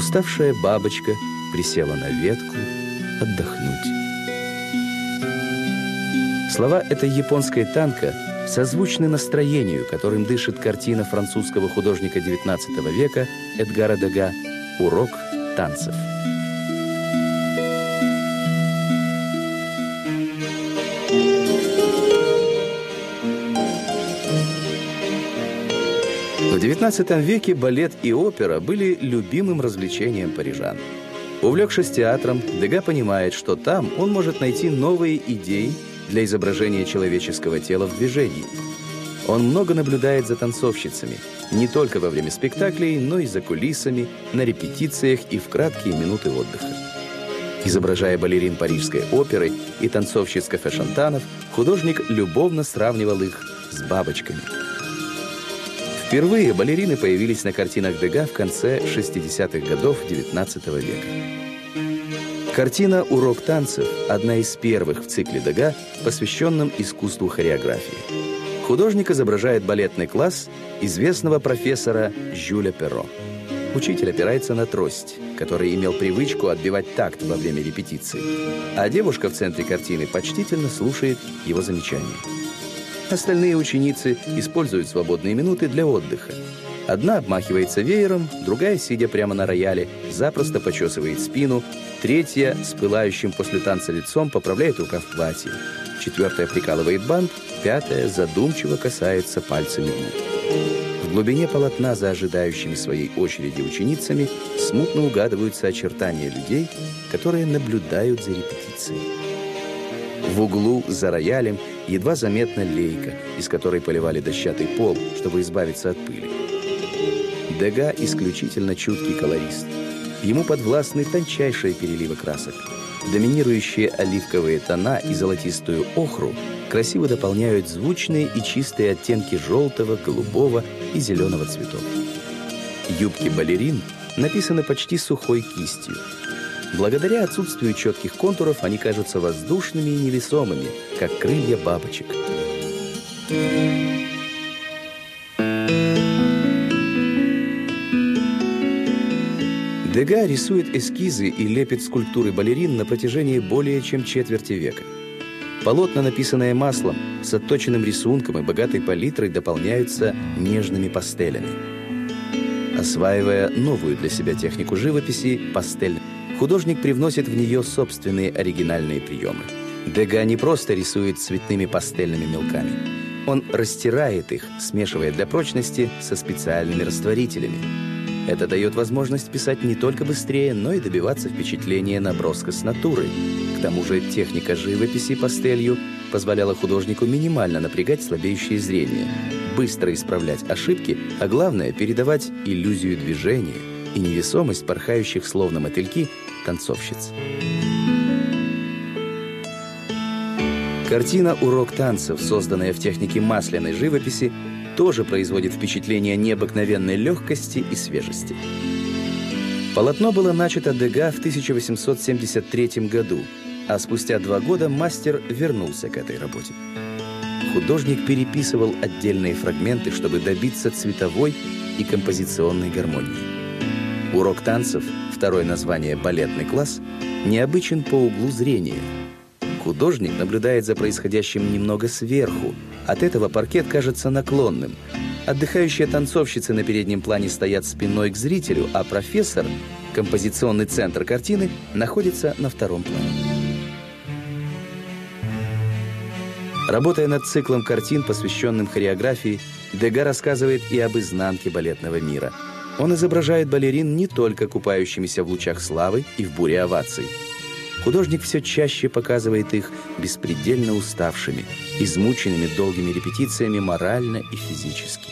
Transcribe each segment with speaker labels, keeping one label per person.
Speaker 1: Уставшая бабочка присела на ветку отдохнуть. Слова этой японской танка созвучны настроению, которым дышит картина французского художника XIX века Эдгара Дега «Урок танцев». XIX веке балет и опера были любимым развлечением парижан. Увлекшись театром, Дега понимает, что там он может найти новые идеи для изображения человеческого тела в движении. Он много наблюдает за танцовщицами, не только во время спектаклей, но и за кулисами, на репетициях и в краткие минуты отдыха. Изображая балерин парижской оперы и танцовщиц кафе-шантанов, художник любовно сравнивал их с бабочками. Впервые балерины появились на картинах Дега в конце 60-х годов XIX века. Картина «Урок танцев» – одна из первых в цикле Дега, посвященном искусству хореографии. Художник изображает балетный класс известного профессора Жюля Перро. Учитель опирается на трость, который имел привычку отбивать такт во время репетиции, а девушка в центре картины почтительно слушает его замечания. Остальные ученицы используют свободные минуты для отдыха. Одна обмахивается веером, другая, сидя прямо на рояле, запросто почесывает спину, третья, с пылающим после танца лицом, поправляет рукав платья. Четвертая прикалывает бант, пятая задумчиво касается пальцами губ. В глубине полотна за ожидающими своей очереди ученицами смутно угадываются очертания людей, которые наблюдают за репетицией. В углу за роялем едва заметна лейка, из которой поливали дощатый пол, чтобы избавиться от пыли. Дега исключительно чуткий колорист. Ему подвластны тончайшие переливы красок. Доминирующие оливковые тона и золотистую охру красиво дополняют звучные и чистые оттенки желтого, голубого и зеленого цветов. Юбки балерин написаны почти сухой кистью. Благодаря отсутствию четких контуров они кажутся воздушными и невесомыми, как крылья бабочек. Дега рисует эскизы и лепит скульптуры балерин на протяжении более чем четверти века. Полотна, написанные маслом, с отточенным рисунком и богатой палитрой дополняются нежными пастелями. Осваивая новую для себя технику живописи – пастель, художник привносит в нее собственные оригинальные приемы. Дега не просто рисует цветными пастельными мелками. Он растирает их, смешивая для прочности со специальными растворителями. Это дает возможность писать не только быстрее, но и добиваться впечатления наброска с натурой – к тому же техника живописи пастелью позволяла художнику минимально напрягать слабеющее зрение, быстро исправлять ошибки, а главное – передавать иллюзию движения и невесомость порхающих словно мотыльки танцовщиц. Картина «Урок танцев», созданная в технике масляной живописи, тоже производит впечатление необыкновенной легкости и свежести. Полотно было начато Дега в 1873 году – а спустя два года мастер вернулся к этой работе. Художник переписывал отдельные фрагменты, чтобы добиться цветовой и композиционной гармонии. Урок танцев, второе название «балетный класс», необычен по углу зрения. Художник наблюдает за происходящим немного сверху. От этого паркет кажется наклонным. Отдыхающие танцовщицы на переднем плане стоят спиной к зрителю, а профессор, композиционный центр картины, находится на втором плане. Работая над циклом картин, посвященным хореографии, Дега рассказывает и об изнанке балетного мира. Он изображает балерин не только купающимися в лучах славы и в буре оваций. Художник все чаще показывает их беспредельно уставшими, измученными долгими репетициями морально и физически.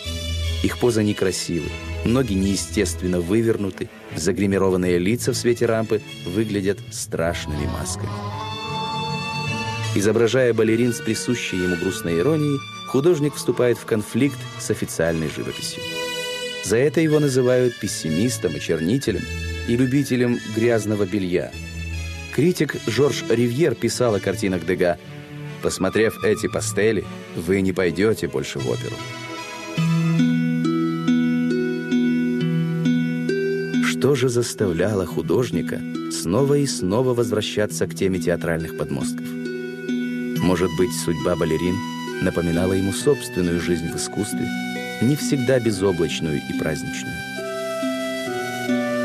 Speaker 1: Их поза некрасивы, ноги неестественно вывернуты, загримированные лица в свете рампы выглядят страшными масками. Изображая балерин с присущей ему грустной иронией, художник вступает в конфликт с официальной живописью. За это его называют пессимистом, очернителем и любителем грязного белья. Критик Жорж Ривьер писал о картинах Дега «Посмотрев эти пастели, вы не пойдете больше в оперу». Что же заставляло художника снова и снова возвращаться к теме театральных подмостков? Может быть, судьба балерин напоминала ему собственную жизнь в искусстве, не всегда безоблачную и праздничную.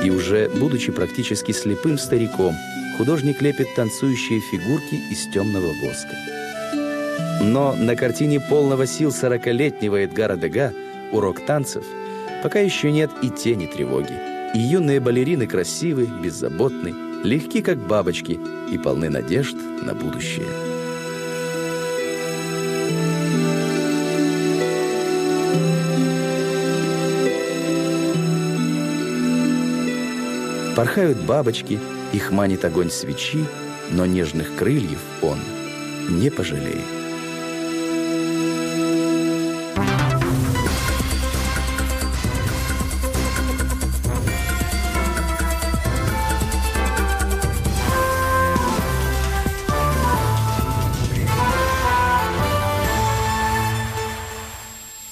Speaker 1: И уже будучи практически слепым стариком, художник лепит танцующие фигурки из темного воска. Но на картине полного сил 40-летнего Эдгара Дега «Урок танцев» пока еще нет и тени тревоги. И юные балерины красивы, беззаботны, легки, как бабочки, и полны надежд на будущее. Порхают бабочки, их манит огонь свечи, но нежных крыльев он не пожалеет.